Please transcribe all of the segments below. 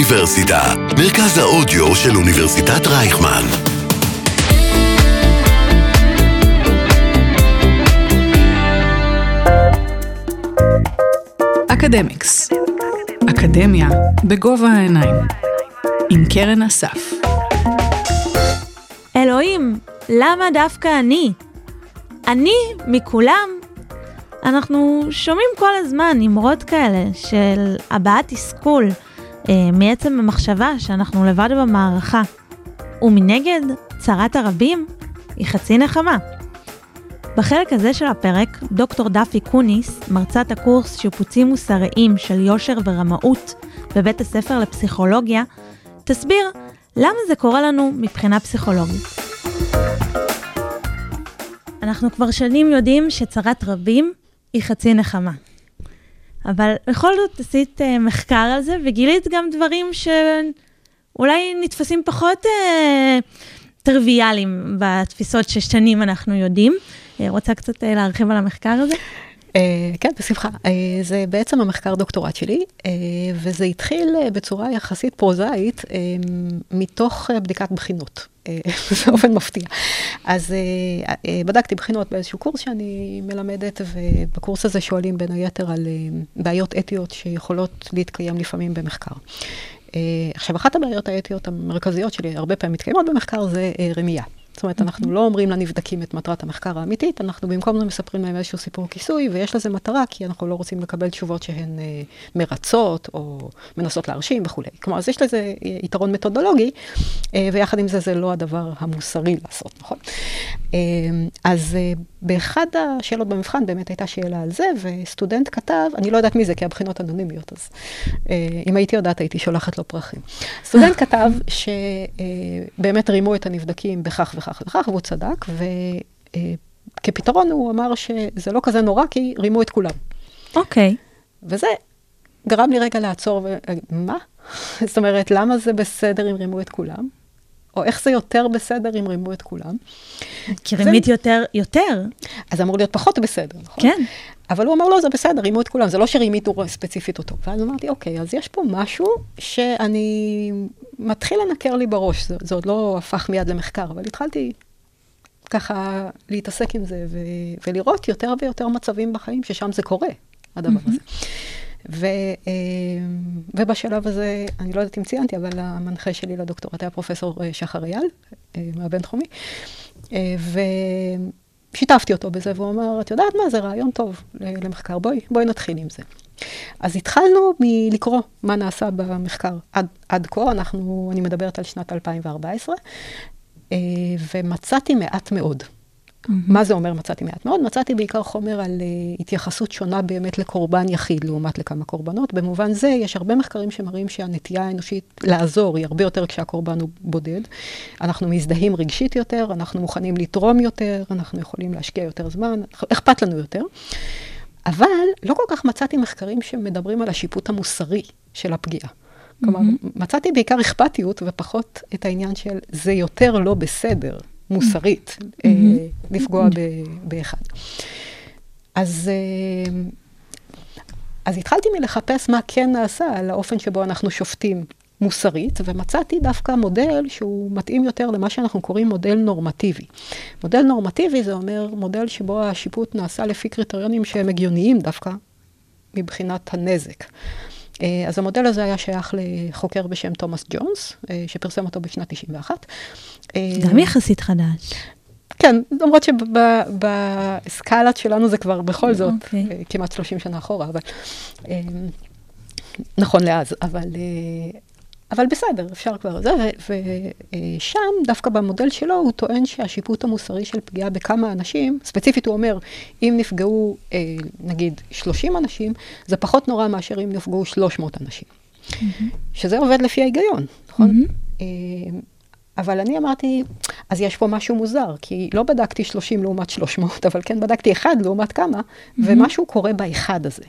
האוניברסיטה, מרכז האודיו של אוניברסיטת רייכמן. אקדמיקס, אקדמיה בגובה העיניים, עם קרן אסף. אלוהים, למה דווקא אני? אני מכולם? אנחנו שומעים כל הזמן אמרות כאלה של הבעת תסכול מעצם המחשבה שאנחנו לבד במערכה. ומנגד, צרת הרבים היא חצי נחמה. בחלק הזה של הפרק, דוקטור דפי קוניס, מרצת הקורס שיפוצים מוסריים של יושר ורמאות בבית הספר לפסיכולוגיה, תסביר למה זה קורה לנו מבחינה פסיכולוגית. אנחנו כבר שנים יודעים שצרת רבים היא חצי נחמה. אבל בכל זאת עשית uh, מחקר על זה, וגילית גם דברים שאולי נתפסים פחות uh, טריוויאליים בתפיסות ששנים אנחנו יודעים. Uh, רוצה קצת uh, להרחיב על המחקר הזה? Uh, כן, בשמחה. Uh, זה בעצם המחקר דוקטורט שלי, uh, וזה התחיל בצורה יחסית פרוזאית מתוך בדיקת בחינות. באופן מפתיע. אז בדקתי בחינות באיזשהו קורס שאני מלמדת, ובקורס הזה שואלים בין היתר על בעיות אתיות שיכולות להתקיים לפעמים במחקר. עכשיו, אחת הבעיות האתיות המרכזיות שלי, הרבה פעמים מתקיימות במחקר, זה רמייה. זאת אומרת, אנחנו לא אומרים לנבדקים את מטרת המחקר האמיתית, אנחנו במקום זה מספרים להם איזשהו סיפור כיסוי, ויש לזה מטרה, כי אנחנו לא רוצים לקבל תשובות שהן אה, מרצות, או מנסות להרשים וכולי. כלומר, אז יש לזה יתרון מתודולוגי, אה, ויחד עם זה, זה לא הדבר המוסרי לעשות, נכון? אה, אז אה, באחד השאלות במבחן באמת הייתה שאלה על זה, וסטודנט כתב, אני לא יודעת מי זה, כי הבחינות אנונימיות, אז אה, אם הייתי יודעת, הייתי שולחת לו פרחים. סטודנט כתב שבאמת רימו את הנבדקים בכך וכך וכך, והוא צדק, וכפתרון הוא אמר שזה לא כזה נורא, כי רימו את כולם. אוקיי. Okay. וזה גרם לי רגע לעצור, ומה? זאת אומרת, למה זה בסדר אם רימו את כולם? או איך זה יותר בסדר אם רימו את כולם. כי רימית זה... יותר, יותר. אז אמור להיות פחות בסדר, נכון? כן. אבל הוא אמר, לא, זה בסדר, רימו את כולם, זה לא שרימיתו ספציפית אותו. ואז אמרתי, אוקיי, אז יש פה משהו שאני מתחיל לנקר לי בראש, זה, זה עוד לא הפך מיד למחקר, אבל התחלתי ככה להתעסק עם זה, ו, ולראות יותר ויותר מצבים בחיים ששם זה קורה, הדבר mm-hmm. הזה. ו, אה, ובשלב הזה, אני לא יודעת אם ציינתי, אבל המנחה שלי לדוקטורט היה פרופסור אה, שחר אייל, אה, מהבינתחומי, ושיתפתי אותו בזה, והוא אמר, את יודעת מה, זה רעיון טוב למחקר, בואי, בואי נתחיל עם זה. אז התחלנו מלקרוא מה נעשה במחקר עד, עד כה, אנחנו, אני מדברת על שנת 2014, ומצאתי מעט מאוד. Mm-hmm. מה זה אומר מצאתי מעט מאוד? מצאתי בעיקר חומר על uh, התייחסות שונה באמת לקורבן יחיד לעומת לכמה קורבנות. במובן זה, יש הרבה מחקרים שמראים שהנטייה האנושית לעזור היא הרבה יותר כשהקורבן הוא בודד. אנחנו מזדהים רגשית יותר, אנחנו מוכנים לתרום יותר, אנחנו יכולים להשקיע יותר זמן, אכפת לנו יותר. אבל לא כל כך מצאתי מחקרים שמדברים על השיפוט המוסרי של הפגיעה. כלומר, mm-hmm. מצאתי בעיקר אכפתיות ופחות את העניין של זה יותר לא בסדר. מוסרית אה, לפגוע באחד. אז, אה, אז התחלתי מלחפש מה כן נעשה על האופן שבו אנחנו שופטים מוסרית, ומצאתי דווקא מודל שהוא מתאים יותר למה שאנחנו קוראים מודל נורמטיבי. מודל נורמטיבי זה אומר מודל שבו השיפוט נעשה לפי קריטריונים שהם הגיוניים דווקא מבחינת הנזק. אה, אז המודל הזה היה שייך לחוקר בשם תומאס ג'ונס, שפרסם אותו בשנת 91. אה, גם יחסית חדש. כן, למרות שבסקאלת שלנו זה כבר בכל זאת okay. אוקיי. כמעט 30 שנה אחורה, אבל נכון לאז, אבל, אבל בסדר, אפשר כבר זה, ושם, דווקא במודל שלו, הוא טוען שהשיפוט המוסרי של פגיעה בכמה אנשים, ספציפית הוא אומר, אם נפגעו, אה, נגיד, 30 אנשים, זה פחות נורא מאשר אם נפגעו 300 אנשים. Mm-hmm. שזה עובד לפי ההיגיון, נכון? Mm-hmm. אבל אני אמרתי, אז יש פה משהו מוזר, כי לא בדקתי 30 לעומת 300, אבל כן בדקתי אחד לעומת כמה, mm-hmm. ומשהו קורה באחד הזה.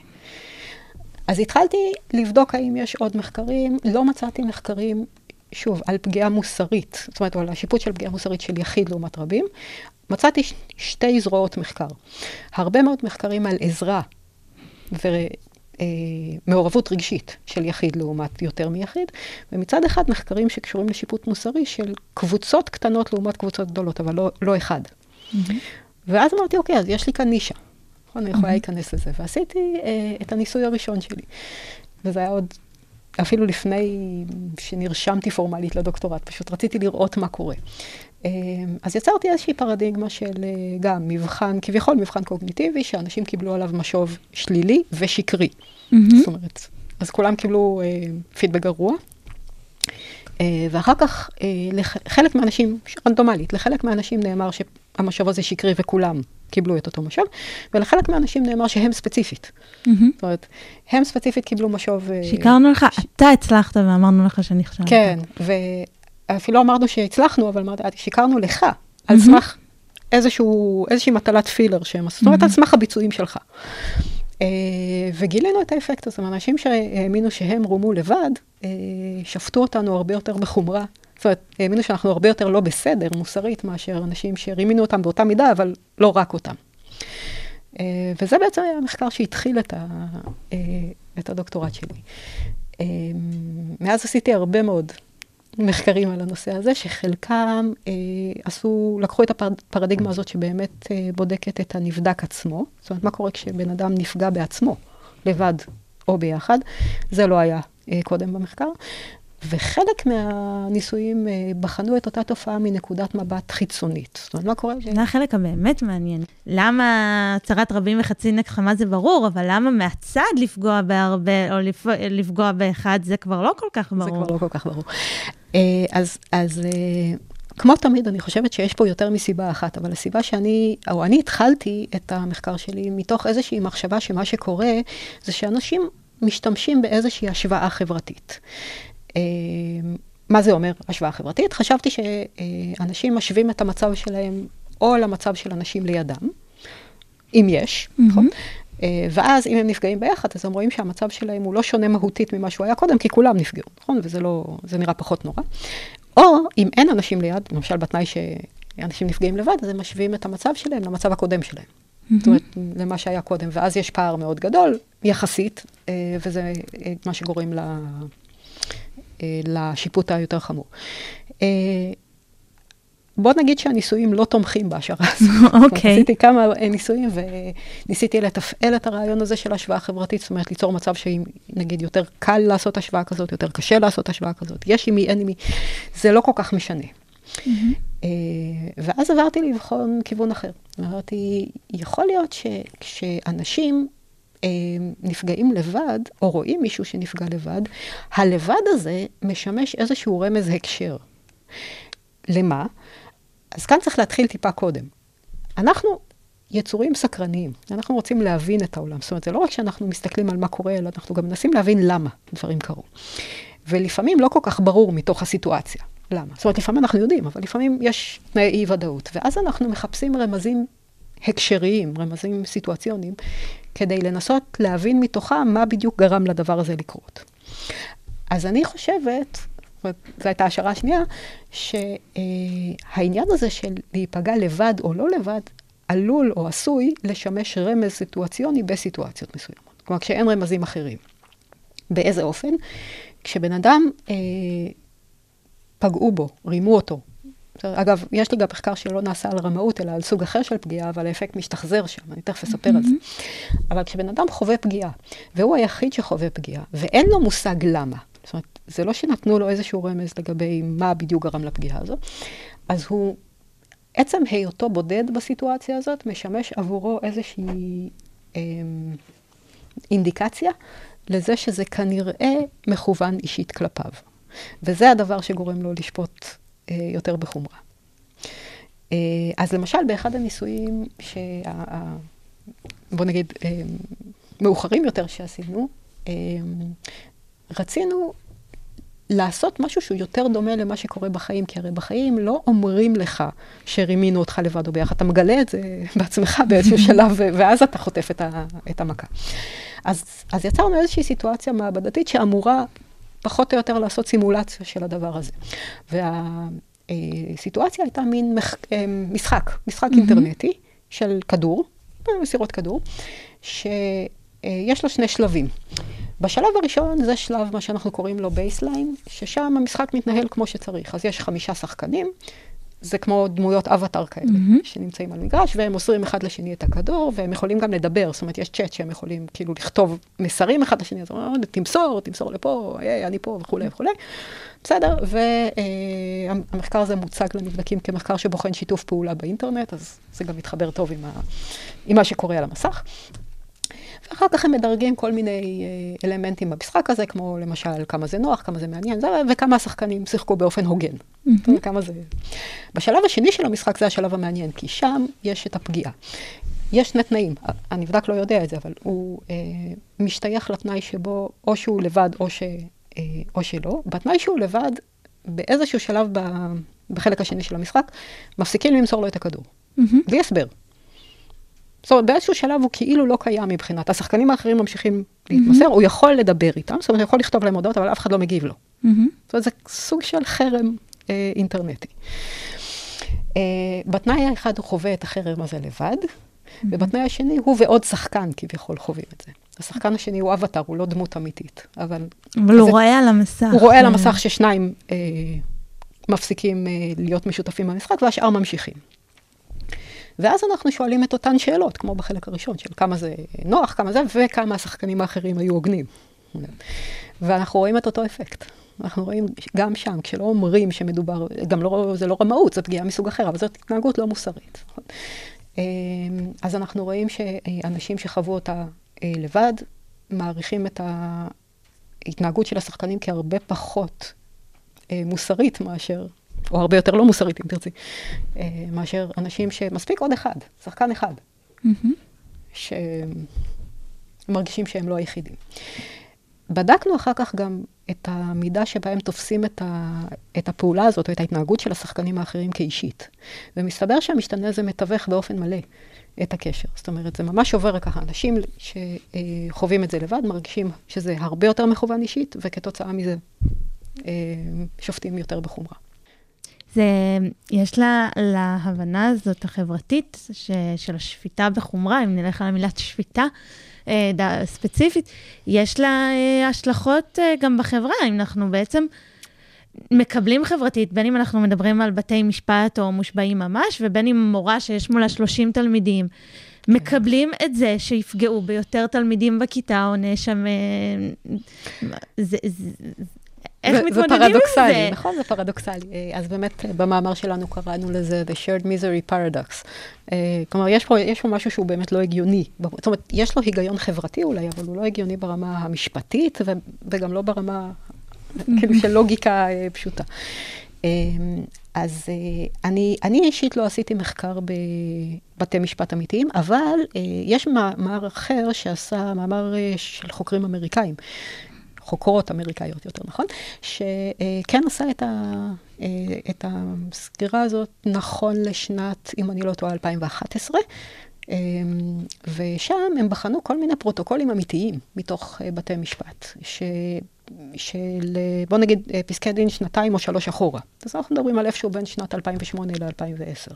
אז התחלתי לבדוק האם יש עוד מחקרים, לא מצאתי מחקרים, שוב, על פגיעה מוסרית, זאת אומרת, על השיפוט של פגיעה מוסרית של יחיד לעומת רבים. מצאתי ש- שתי זרועות מחקר. הרבה מאוד מחקרים על עזרה, מעורבות רגשית של יחיד לעומת יותר מיחיד, ומצד אחד מחקרים שקשורים לשיפוט מוסרי של קבוצות קטנות לעומת קבוצות גדולות, אבל לא, לא אחד. Mm-hmm. ואז אמרתי, אוקיי, אז יש לי כאן נישה. נכון, אני יכולה. להיכנס לזה. ועשיתי אה, את הניסוי הראשון שלי. וזה היה עוד, אפילו לפני שנרשמתי פורמלית לדוקטורט, פשוט רציתי לראות מה קורה. אה, אז יצרתי איזושהי פרדיגמה של אה, גם מבחן, כביכול מבחן קוגניטיבי, שאנשים קיבלו עליו משוב שלילי ושקרי. Mm-hmm. זאת אומרת, אז כולם קיבלו אה, פידבק גרוע. אה, ואחר כך, אה, לחלק מהאנשים, רנדומלית, לחלק מהאנשים נאמר שהמשוב הזה שקרי וכולם קיבלו את אותו משוב, ולחלק מהאנשים נאמר שהם ספציפית. Mm-hmm. זאת אומרת, הם ספציפית קיבלו משוב... אה, שיקרנו לך, ש... אתה הצלחת ואמרנו לך שנכשלת. כן, ואפילו אמרנו שהצלחנו, אבל אמרתי, שיקרנו לך, על סמך איזשהו, איזושהי מטלת פילר שהם עשו, זאת אומרת, על סמך הביצועים שלך. וגילינו את האפקט הזה, אנשים שהאמינו שהם רומו לבד, שפטו אותנו הרבה יותר בחומרה. זאת אומרת, האמינו שאנחנו הרבה יותר לא בסדר מוסרית מאשר אנשים שרימינו אותם באותה מידה, אבל לא רק אותם. וזה בעצם היה המחקר שהתחיל את, ה, את הדוקטורט שלי. מאז עשיתי הרבה מאוד מחקרים על הנושא הזה, שחלקם אה, עשו, לקחו את הפרדיגמה הזאת שבאמת אה, בודקת את הנבדק עצמו. זאת אומרת, מה קורה כשבן אדם נפגע בעצמו, לבד או ביחד. זה לא היה אה, קודם במחקר. וחלק מהניסויים אה, בחנו את אותה תופעה מנקודת מבט חיצונית. זאת אומרת, מה קורה? זה החלק הבאמת מעניין. למה צרת רבים וחצי נחמה זה ברור, אבל למה מהצד לפגוע בהרבה, או לפגוע באחד, זה כבר לא כל כך ברור. זה כבר לא כל כך ברור. אה, אז, אז אה, כמו תמיד, אני חושבת שיש פה יותר מסיבה אחת, אבל הסיבה שאני, או אני התחלתי את המחקר שלי מתוך איזושהי מחשבה שמה שקורה, זה שאנשים משתמשים באיזושהי השוואה חברתית. אה, מה זה אומר השוואה חברתית? חשבתי שאנשים משווים את המצב שלהם או למצב של אנשים לידם, אם יש. נכון? אה, ואז אם הם נפגעים ביחד, אז הם רואים שהמצב שלהם הוא לא שונה מהותית ממה שהוא היה קודם, כי כולם נפגעו, נכון? וזה לא, זה נראה פחות נורא. או אם אין אנשים ליד, למשל בתנאי שאנשים נפגעים לבד, אז הם משווים את המצב שלהם למצב הקודם שלהם. Mm-hmm. זאת אומרת, למה שהיה קודם, ואז יש פער מאוד גדול, יחסית, אה, וזה מה שגורם לשיפוט היותר חמור. בוא נגיד שהניסויים לא תומכים בהשערה הזאת. אוקיי. עשיתי כמה ניסויים וניסיתי לתפעל את הרעיון הזה של השוואה חברתית, זאת אומרת, ליצור מצב שנגיד יותר קל לעשות השוואה כזאת, יותר קשה לעשות השוואה כזאת. יש עם מי, אין עם מי, זה לא כל כך משנה. Mm-hmm. ואז עברתי לבחון כיוון אחר. אמרתי, יכול להיות שכשאנשים אה, נפגעים לבד, או רואים מישהו שנפגע לבד, הלבד הזה משמש איזשהו רמז הקשר. למה? אז כאן צריך להתחיל טיפה קודם. אנחנו יצורים סקרניים, אנחנו רוצים להבין את העולם. זאת אומרת, זה לא רק שאנחנו מסתכלים על מה קורה, אלא אנחנו גם מנסים להבין למה דברים קרו. ולפעמים לא כל כך ברור מתוך הסיטואציה. למה? זאת אומרת, לפעמים אנחנו יודעים, אבל לפעמים יש תנאי אי-ודאות. ואז אנחנו מחפשים רמזים הקשריים, רמזים סיטואציוניים, כדי לנסות להבין מתוכם מה בדיוק גרם לדבר הזה לקרות. אז אני חושבת זו הייתה השערה השנייה, שהעניין הזה של להיפגע לבד או לא לבד, עלול או עשוי לשמש רמז סיטואציוני בסיטואציות מסוימות. כלומר, כשאין רמזים אחרים. באיזה אופן? כשבן אדם אה, פגעו בו, רימו אותו. אגב, יש לי גם מחקר שלא נעשה על רמאות, אלא על סוג אחר של פגיעה, אבל האפקט משתחזר שם, אני תכף אספר mm-hmm. על זה. אבל כשבן אדם חווה פגיעה, והוא היחיד שחווה פגיעה, ואין לו מושג למה, זאת אומרת, זה לא שנתנו לו איזשהו רמז לגבי מה בדיוק גרם לפגיעה הזאת, אז הוא, עצם היותו בודד בסיטואציה הזאת, משמש עבורו איזושהי אה, אינדיקציה לזה שזה כנראה מכוון אישית כלפיו. וזה הדבר שגורם לו לשפוט יותר בחומרה. אה, אז למשל, באחד הניסויים, שה, בוא נגיד, אה, מאוחרים יותר שעשינו, אה, רצינו לעשות משהו שהוא יותר דומה למה שקורה בחיים, כי הרי בחיים לא אומרים לך שרימינו אותך לבד או ביחד, אתה מגלה את זה בעצמך באיזשהו שלב, ואז אתה חוטף את, ה, את המכה. אז, אז יצרנו איזושהי סיטואציה מעבדתית שאמורה פחות או יותר לעשות סימולציה של הדבר הזה. והסיטואציה הייתה מין מח, אה, משחק, משחק mm-hmm. אינטרנטי של כדור, מסירות כדור, ש... יש לו שני שלבים. בשלב הראשון זה שלב מה שאנחנו קוראים לו baseline, ששם המשחק מתנהל כמו שצריך. אז יש חמישה שחקנים, זה כמו דמויות אבטאר כאלה, mm-hmm. שנמצאים על מגרש, והם מוסרים אחד לשני את הכדור, והם יכולים גם לדבר, זאת אומרת, יש צ'אט שהם יכולים כאילו לכתוב מסרים אחד לשני, אז אומרים, תמסור, תמסור לפה, היי, אני פה, וכולי וכולי. בסדר, והמחקר הזה מוצג לנבדקים כמחקר שבוחן שיתוף פעולה באינטרנט, אז זה גם מתחבר טוב עם, ה, עם מה שקורה על המסך. ואחר כך הם מדרגים כל מיני אה, אלמנטים במשחק הזה, כמו למשל כמה זה נוח, כמה זה מעניין, זה, וכמה השחקנים שיחקו באופן הוגן. כמה זה... בשלב השני של המשחק זה השלב המעניין, כי שם יש את הפגיעה. יש שני תנאים, הנבדק לא יודע את זה, אבל הוא אה, משתייך לתנאי שבו או שהוא לבד או, ש, אה, או שלא. בתנאי שהוא לבד, באיזשהו שלב ב, בחלק השני של המשחק, מפסיקים למסור לו את הכדור. Mm-hmm. בלי הסבר. זאת אומרת, באיזשהו שלב הוא כאילו לא קיים מבחינת, השחקנים האחרים ממשיכים להתמסר, mm-hmm. הוא יכול לדבר איתם, זאת אומרת, הוא יכול לכתוב להם הודעות, אבל אף אחד לא מגיב לו. Mm-hmm. זאת אומרת, זה סוג של חרם אה, אינטרנטי. אה, בתנאי האחד הוא חווה את החרם הזה לבד, mm-hmm. ובתנאי השני הוא ועוד שחקן כביכול חווים את זה. השחקן השני הוא אבטאר, הוא לא דמות אמיתית, אבל... אבל הוא רואה על המסך. הוא רואה על המסך ששניים אה, מפסיקים אה, להיות משותפים במשחק, והשאר ממשיכים. ואז אנחנו שואלים את אותן שאלות, כמו בחלק הראשון, של כמה זה נוח, כמה זה, וכמה השחקנים האחרים היו הוגנים. ואנחנו רואים את אותו אפקט. אנחנו רואים גם שם, כשלא אומרים שמדובר, גם לא, זה לא רמאות, זו פגיעה מסוג אחר, אבל זאת התנהגות לא מוסרית. אמ, אז אנחנו רואים שאנשים שחוו אותה אה, לבד, מעריכים את ההתנהגות של השחקנים כהרבה פחות אה, מוסרית מאשר או הרבה יותר לא מוסרית, אם תרצי, אה, מאשר אנשים שמספיק עוד אחד, שחקן אחד, שמרגישים שהם לא היחידים. בדקנו אחר כך גם את המידה שבה הם תופסים את, ה, את הפעולה הזאת, או את ההתנהגות של השחקנים האחרים כאישית. ומסתבר שהמשתנה הזה מתווך באופן מלא את הקשר. זאת אומרת, זה ממש עובר ככה. אנשים שחווים את זה לבד, מרגישים שזה הרבה יותר מכוון אישית, וכתוצאה מזה אה, שופטים יותר בחומרה. זה, יש לה, להבנה הזאת החברתית ש, של השפיטה בחומרה, אם נלך על המילת שפיטה אה, דה, ספציפית, יש לה אה, השלכות אה, גם בחברה, אם אנחנו בעצם מקבלים חברתית, בין אם אנחנו מדברים על בתי משפט או מושבעים ממש, ובין אם מורה שיש מולה 30 תלמידים. מקבלים את זה שיפגעו ביותר תלמידים בכיתה, או נאשם... אה, זה, זה, איך מתמודדים עם זה? זה נכון, זה פרדוקסלי. אה, אז באמת, אה, במאמר שלנו קראנו לזה The Shared Misery Paradox. אה, כלומר, יש פה, יש פה משהו שהוא באמת לא הגיוני. זאת אומרת, יש לו היגיון חברתי אולי, אבל הוא לא הגיוני ברמה המשפטית, וגם לא ברמה, כאילו, של לוגיקה פשוטה. אז אני, אני אישית לא עשיתי מחקר בבתי משפט אמיתיים, אבל יש מאמר אחר שעשה, מאמר של חוקרים אמריקאים, חוקרות אמריקאיות יותר נכון, שכן עשה את, ה, את הסגירה הזאת נכון לשנת, אם אני לא טועה, 2011. ושם הם בחנו כל מיני פרוטוקולים אמיתיים מתוך בתי משפט, ש... של, בוא נגיד, פסקי דין שנתיים או שלוש אחורה. אז אנחנו מדברים על איפשהו בין שנת 2008 ל-2010.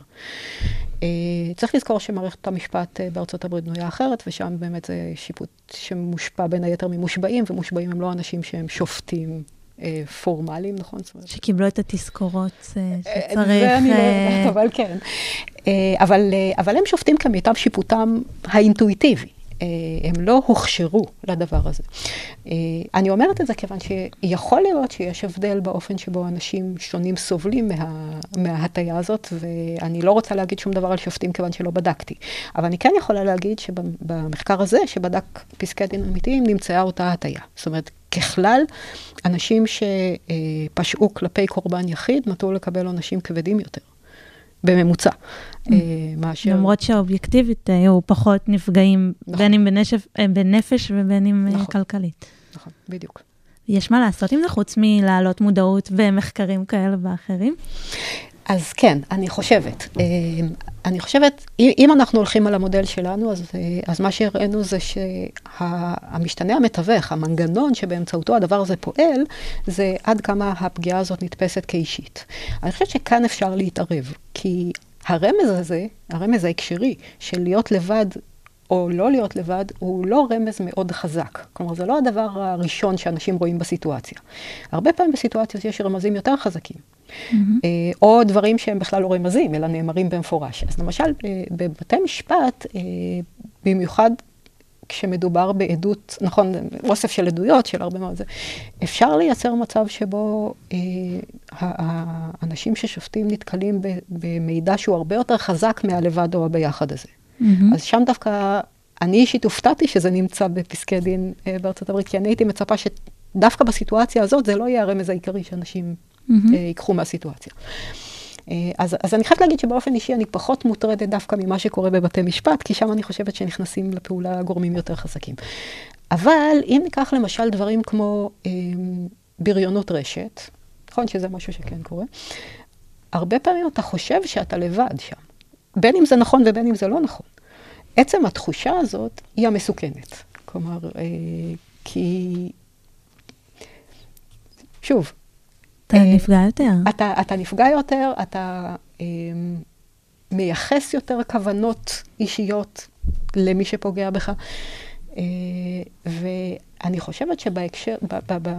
צריך לזכור שמערכת המשפט בארצות הברית בנויה אחרת, ושם באמת זה שיפוט שמושפע בין היתר ממושבעים, ומושבעים הם לא אנשים שהם שופטים פורמליים, נכון? שקיבלו את התזכורות שצריך... זה אני לא יודעת, אבל כן. אבל, אבל הם שופטים כמיטב שיפוטם האינטואיטיבי. אה, הם לא הוכשרו לדבר הזה. אה, אני אומרת את זה כיוון שיכול להיות שיש הבדל באופן שבו אנשים שונים סובלים מה, מההטייה הזאת, ואני לא רוצה להגיד שום דבר על שופטים כיוון שלא בדקתי. אבל אני כן יכולה להגיד שבמחקר הזה, שבדק פסקי דין אמיתיים, נמצאה אותה הטייה. זאת אומרת, ככלל, אנשים שפשעו כלפי קורבן יחיד נטו לקבל עונשים כבדים יותר. בממוצע. אה, מאשר... למרות שהאובייקטיבית היו פחות נפגעים, נכון. בין אם בנשף, אה, בנפש ובין אם אה, נכון. כלכלית. נכון, בדיוק. יש מה לעשות עם זה חוץ מלהעלות מודעות ומחקרים כאלה ואחרים? אז כן, אני חושבת. אני חושבת, אם אנחנו הולכים על המודל שלנו, אז, אז מה שהראינו זה שהמשתנה המתווך, המנגנון שבאמצעותו הדבר הזה פועל, זה עד כמה הפגיעה הזאת נתפסת כאישית. אני חושבת שכאן אפשר להתערב, כי הרמז הזה, הרמז ההקשרי של להיות לבד או לא להיות לבד, הוא לא רמז מאוד חזק. כלומר, זה לא הדבר הראשון שאנשים רואים בסיטואציה. הרבה פעמים בסיטואציות יש רמזים יותר חזקים. Mm-hmm. או דברים שהם בכלל לא רמזים, אלא נאמרים במפורש. אז למשל, בבתי משפט, במיוחד כשמדובר בעדות, נכון, אוסף של עדויות, של הרבה מאוד זה, אפשר לייצר מצב שבו אה, האנשים ששופטים נתקלים במידע שהוא הרבה יותר חזק מהלבד או הביחד הזה. Mm-hmm. אז שם דווקא, אני אישית הופתעתי שזה נמצא בפסקי דין אה, בארצות הברית, כי אני הייתי מצפה שדווקא בסיטואציה הזאת זה לא יהיה הרמז העיקרי שאנשים mm-hmm. אה, ייקחו מהסיטואציה. אה, אז, אז אני חייבת להגיד שבאופן אישי אני פחות מוטרדת דווקא ממה שקורה בבתי משפט, כי שם אני חושבת שנכנסים לפעולה גורמים יותר חזקים. אבל אם ניקח למשל דברים כמו אה, בריונות רשת, נכון שזה משהו שכן קורה, הרבה פעמים אתה חושב שאתה לבד שם, בין אם זה נכון ובין אם זה לא נכון. עצם התחושה הזאת היא המסוכנת. כלומר, אה, כי... שוב, אתה אה, נפגע יותר. אתה, אתה נפגע יותר, אתה אה, מייחס יותר כוונות אישיות למי שפוגע בך. אה, ואני חושבת שבהקשר, ב, ב, ב,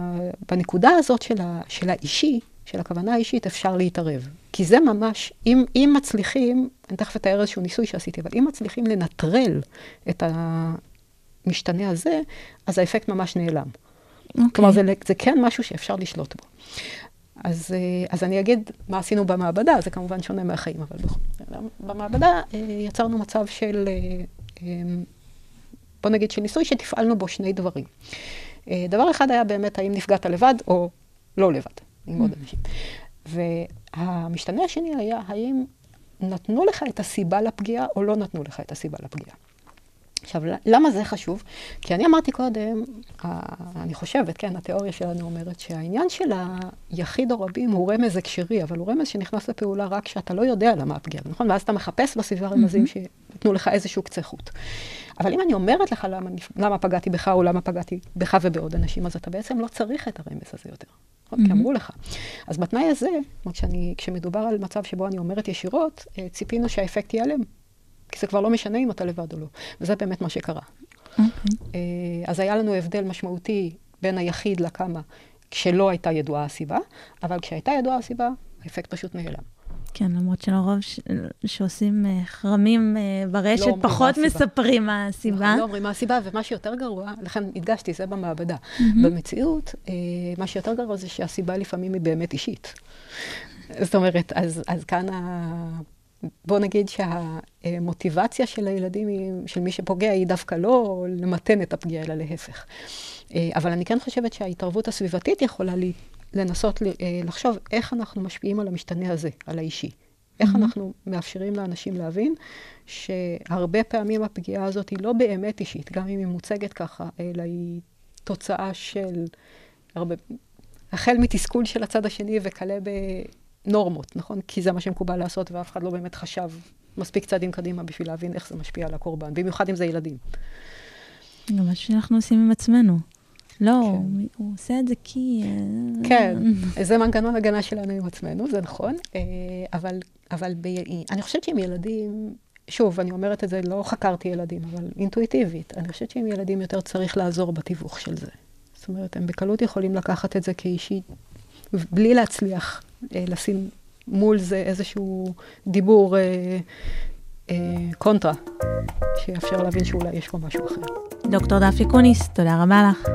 בנקודה הזאת של, ה, של האישי, של הכוונה האישית, אפשר להתערב. כי זה ממש, אם, אם מצליחים, אני תכף אתאר איזשהו ניסוי שעשיתי, אבל אם מצליחים לנטרל את המשתנה הזה, אז האפקט ממש נעלם. Okay. אוקיי. כלומר, זה, זה כן משהו שאפשר לשלוט בו. אז, אה, אז אני אגיד מה עשינו במעבדה, זה כמובן שונה מהחיים, אבל בכל במעבדה אה, יצרנו מצב של, אה, בוא נגיד, של ניסוי שתפעלנו בו שני דברים. דבר אחד היה באמת האם נפגעת לבד או לא לבד, עם עוד אנשים. והמשתנה השני היה האם נתנו לך את הסיבה לפגיעה או לא נתנו לך את הסיבה לפגיעה. עכשיו, למה זה חשוב? כי אני אמרתי קודם, אני חושבת, כן, התיאוריה שלנו אומרת שהעניין של היחיד או רבים הוא רמז הקשרי, אבל הוא רמז שנכנס לפעולה רק כשאתה לא יודע למה הפגיעה, נכון? ואז אתה מחפש בסביבה רמזים. שנתנו לך איזשהו קצה חוט. אבל אם אני אומרת לך למה, למה פגעתי בך או למה פגעתי בך ובעוד אנשים, אז אתה בעצם לא צריך את הרמז הזה יותר. נכון? Mm-hmm. כי אמרו לך. אז בתנאי הזה, כשאני, כשמדובר על מצב שבו אני אומרת ישירות, אה, ציפינו שהאפקט ייעלם. כי זה כבר לא משנה אם אתה לבד או לא. וזה באמת מה שקרה. Okay. אוקיי. אה, אז היה לנו הבדל משמעותי בין היחיד לכמה, כשלא הייתה ידועה הסיבה, אבל כשהייתה ידועה הסיבה, האפקט פשוט נעלם. כן, למרות שלרוב ש... שעושים uh, חרמים uh, ברשת, לא פחות מה מספרים מה הסיבה. נכון, לא אומרים מה הסיבה, ומה שיותר גרוע, לכן הדגשתי, זה במעבדה. Mm-hmm. במציאות, מה שיותר גרוע זה שהסיבה לפעמים היא באמת אישית. זאת אומרת, אז, אז כאן ה... בוא נגיד שהמוטיבציה של הילדים, של מי שפוגע, היא דווקא לא למתן את הפגיעה, אלא להפך. אה, אבל אני כן חושבת שההתערבות הסביבתית יכולה לי, לנסות אה, לחשוב איך אנחנו משפיעים על המשתנה הזה, על האישי. איך mm-hmm. אנחנו מאפשרים לאנשים להבין שהרבה פעמים הפגיעה הזאת היא לא באמת אישית, גם אם היא מוצגת ככה, אלא היא תוצאה של הרבה, החל מתסכול של הצד השני וכלה ב... נורמות, נכון? כי זה מה שמקובל לעשות, ואף אחד לא באמת חשב מספיק צעדים קדימה בשביל להבין איך זה משפיע על הקורבן, במיוחד אם זה ילדים. גם מה שאנחנו עושים עם עצמנו. לא, כן. הוא עושה את זה כי... אה, כן, זה מנגנון הגנה שלנו עם עצמנו, זה נכון, אה, אבל, אבל ב... אני חושבת שעם ילדים, שוב, אני אומרת את זה, לא חקרתי ילדים, אבל אינטואיטיבית, אני חושבת שעם ילדים יותר צריך לעזור בתיווך של זה. זאת אומרת, הם בקלות יכולים לקחת את זה כאישי, בלי להצליח לשים מול זה איזשהו דיבור אה, אה, קונטרה, שיאפשר להבין שאולי יש פה משהו אחר. דוקטור דפי קוניס, תודה רבה לך.